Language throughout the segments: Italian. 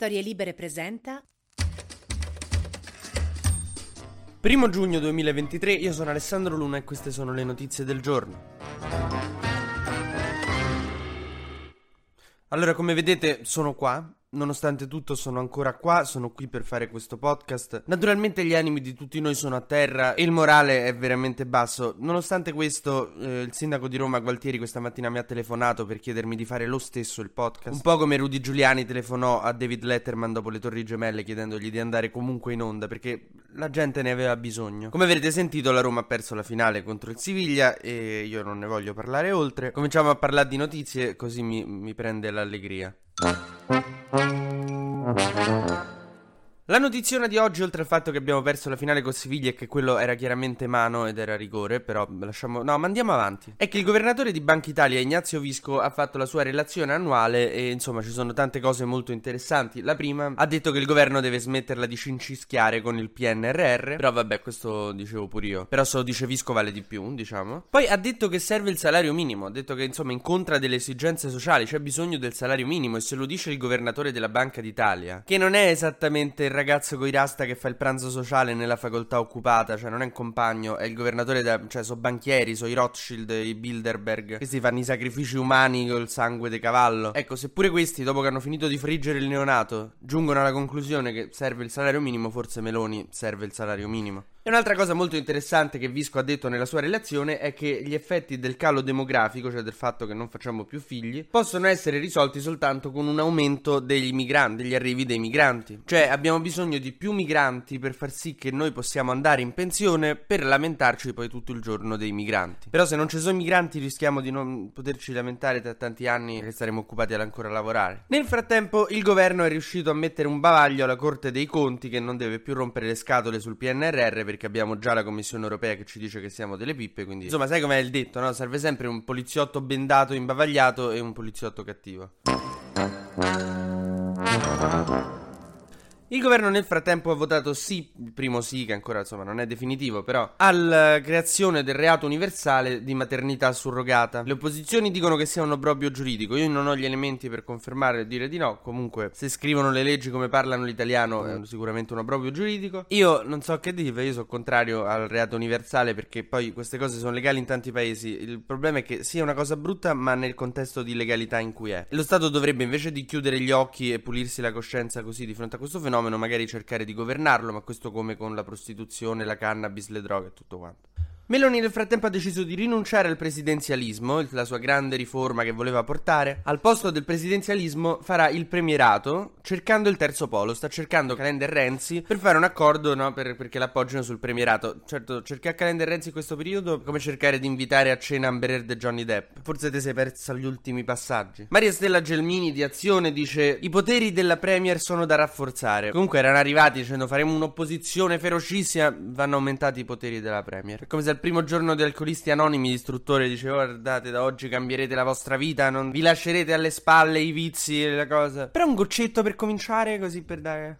Storie Libere presenta. Primo giugno 2023, io sono Alessandro Luna e queste sono le notizie del giorno. Allora, come vedete, sono qua Nonostante tutto sono ancora qua, sono qui per fare questo podcast. Naturalmente gli animi di tutti noi sono a terra e il morale è veramente basso. Nonostante questo, eh, il sindaco di Roma Gualtieri questa mattina mi ha telefonato per chiedermi di fare lo stesso il podcast. Un po' come Rudy Giuliani telefonò a David Letterman dopo le Torri Gemelle chiedendogli di andare comunque in onda perché la gente ne aveva bisogno. Come avrete sentito, la Roma ha perso la finale contro il Siviglia e io non ne voglio parlare oltre. Cominciamo a parlare di notizie così mi, mi prende l'allegria. Música La notiziona di oggi, oltre al fatto che abbiamo perso la finale con Siviglia e che quello era chiaramente mano ed era rigore, però lasciamo... No, ma andiamo avanti. È che il governatore di Banca Italia, Ignazio Visco, ha fatto la sua relazione annuale e insomma ci sono tante cose molto interessanti. La prima ha detto che il governo deve smetterla di cincischiare con il PNRR, però vabbè, questo dicevo pure io. Però se lo dice Visco vale di più, diciamo. Poi ha detto che serve il salario minimo, ha detto che insomma incontra delle esigenze sociali, c'è bisogno del salario minimo e se lo dice il governatore della Banca d'Italia, che non è esattamente il ragazzo coi rasta che fa il pranzo sociale nella facoltà occupata, cioè non è un compagno, è il governatore, da, cioè sono banchieri, sono i Rothschild, i Bilderberg, questi fanno i sacrifici umani col sangue di cavallo. Ecco, seppure questi, dopo che hanno finito di friggere il neonato, giungono alla conclusione che serve il salario minimo, forse Meloni serve il salario minimo. E un'altra cosa molto interessante che Visco ha detto nella sua relazione è che gli effetti del calo demografico, cioè del fatto che non facciamo più figli, possono essere risolti soltanto con un aumento degli migranti, degli arrivi dei migranti. Cioè abbiamo bisogno di più migranti per far sì che noi possiamo andare in pensione per lamentarci poi tutto il giorno dei migranti. Però se non ci sono migranti rischiamo di non poterci lamentare tra tanti anni che saremo occupati ad ancora lavorare. Nel frattempo il governo è riuscito a mettere un bavaglio alla Corte dei Conti che non deve più rompere le scatole sul PNRR abbiamo già la Commissione europea che ci dice che siamo delle pippe, quindi insomma sai com'è il detto, no? Serve sempre un poliziotto bendato, imbavagliato e un poliziotto cattivo. Il governo nel frattempo ha votato sì, il primo sì, che ancora insomma non è definitivo, però, alla creazione del reato universale di maternità surrogata. Le opposizioni dicono che sia un obbrobrio giuridico, io non ho gli elementi per confermare o dire di no, comunque se scrivono le leggi come parlano l'italiano è sicuramente un obbrobrio giuridico. Io non so che dire, io sono contrario al reato universale perché poi queste cose sono legali in tanti paesi, il problema è che sia una cosa brutta ma nel contesto di legalità in cui è. Lo Stato dovrebbe invece di chiudere gli occhi e pulirsi la coscienza così di fronte a questo fenomeno, fenomeno, magari cercare di governarlo, ma questo come con la prostituzione, la cannabis, le droghe e tutto quanto. Meloni nel frattempo ha deciso di rinunciare al presidenzialismo, la sua grande riforma che voleva portare. Al posto del presidenzialismo farà il premierato, cercando il terzo polo. Sta cercando Calender Renzi per fare un accordo, no, per, perché l'appoggino sul premierato. Certo, cercare Calender Renzi in questo periodo come cercare di invitare a cena Amber Heard e Johnny Depp. Forse ti sei persa gli ultimi passaggi. Maria Stella Gelmini di Azione dice i poteri della Premier sono da rafforzare. Comunque erano arrivati dicendo faremo un'opposizione ferocissima, vanno aumentati i poteri della Premier. È come se primo giorno di Alcolisti Anonimi l'istruttore diceva guardate da oggi cambierete la vostra vita, non vi lascerete alle spalle i vizi e la cosa. Però un goccetto per cominciare così per dare...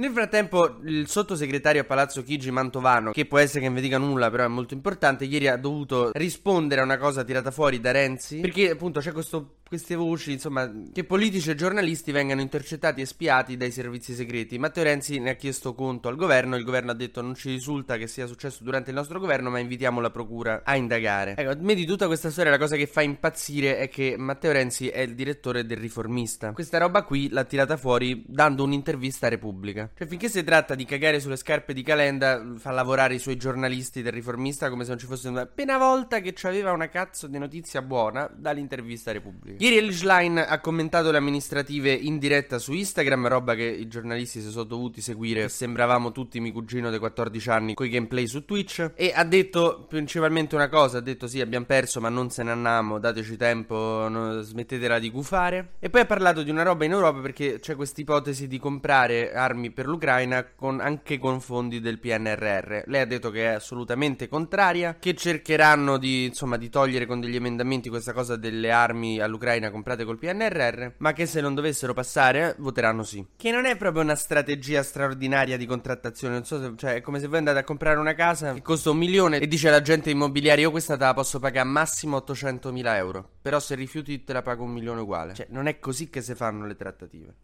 Nel frattempo, il sottosegretario a Palazzo Chigi Mantovano, che può essere che non vi dica nulla, però è molto importante, ieri ha dovuto rispondere a una cosa tirata fuori da Renzi, perché appunto c'è questo queste voci, insomma, che politici e giornalisti vengano intercettati e spiati dai servizi segreti. Matteo Renzi ne ha chiesto conto al governo, il governo ha detto non ci risulta che sia successo durante il nostro governo, ma invitiamo la procura a indagare. Ecco, a me di tutta questa storia la cosa che fa impazzire è che Matteo Renzi è il direttore del Riformista. Questa roba qui l'ha tirata fuori dando un'intervista a Repubblica. Cioè, finché si tratta di cagare sulle scarpe di Calenda, fa lavorare i suoi giornalisti del Riformista come se non ci fosse una appena volta che c'aveva una cazzo di notizia buona dall'intervista a Repubblica. Ieri Elish Line ha commentato le amministrative in diretta su Instagram, roba che i giornalisti si sono dovuti seguire. Sembravamo tutti mio cugino dei 14 anni con i gameplay su Twitch. E ha detto principalmente una cosa: ha detto sì, abbiamo perso, ma non se ne andiamo, dateci tempo, no, smettetela di gufare. E poi ha parlato di una roba in Europa perché c'è questa ipotesi di comprare armi per l'Ucraina con, anche con fondi del PNRR. Lei ha detto che è assolutamente contraria, che cercheranno di, insomma, di togliere con degli emendamenti questa cosa delle armi all'Ucraina dell'Ucraina comprate col PNRR, ma che se non dovessero passare voteranno sì. Che non è proprio una strategia straordinaria di contrattazione, non so se, cioè è come se voi andate a comprare una casa che costa un milione e dice all'agente immobiliare io questa te la posso pagare massimo 800 mila euro, però se rifiuti te la pago un milione uguale. Cioè non è così che si fanno le trattative.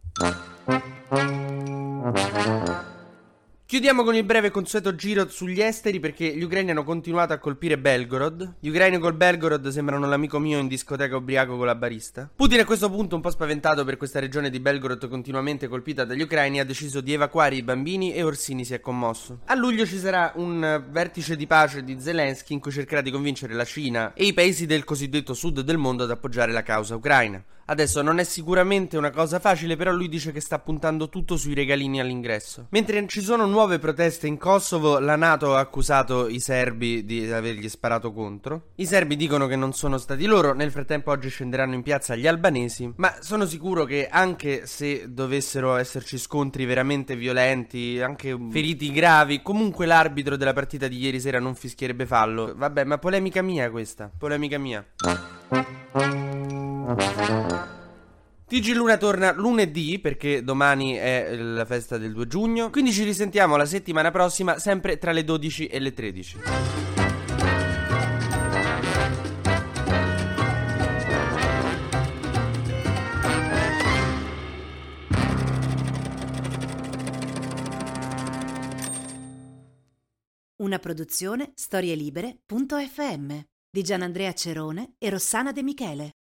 Chiudiamo con il breve e consueto giro sugli esteri perché gli ucraini hanno continuato a colpire Belgorod. Gli ucraini col Belgorod sembrano l'amico mio in discoteca ubriaco con la barista. Putin a questo punto, un po' spaventato per questa regione di Belgorod continuamente colpita dagli ucraini, ha deciso di evacuare i bambini e Orsini si è commosso. A luglio ci sarà un vertice di pace di Zelensky in cui cercherà di convincere la Cina e i paesi del cosiddetto sud del mondo ad appoggiare la causa ucraina. Adesso non è sicuramente una cosa facile, però lui dice che sta puntando tutto sui regalini all'ingresso. Mentre ci sono nuove proteste in Kosovo, la Nato ha accusato i serbi di avergli sparato contro. I serbi dicono che non sono stati loro, nel frattempo oggi scenderanno in piazza gli albanesi, ma sono sicuro che anche se dovessero esserci scontri veramente violenti, anche feriti gravi, comunque l'arbitro della partita di ieri sera non fischierebbe fallo. Vabbè, ma polemica mia questa, polemica mia. TG Luna torna lunedì perché domani è la festa del 2 giugno, quindi ci risentiamo la settimana prossima sempre tra le 12 e le 13. Una produzione storielibere.fm di Gianandrea Cerone e Rossana De Michele.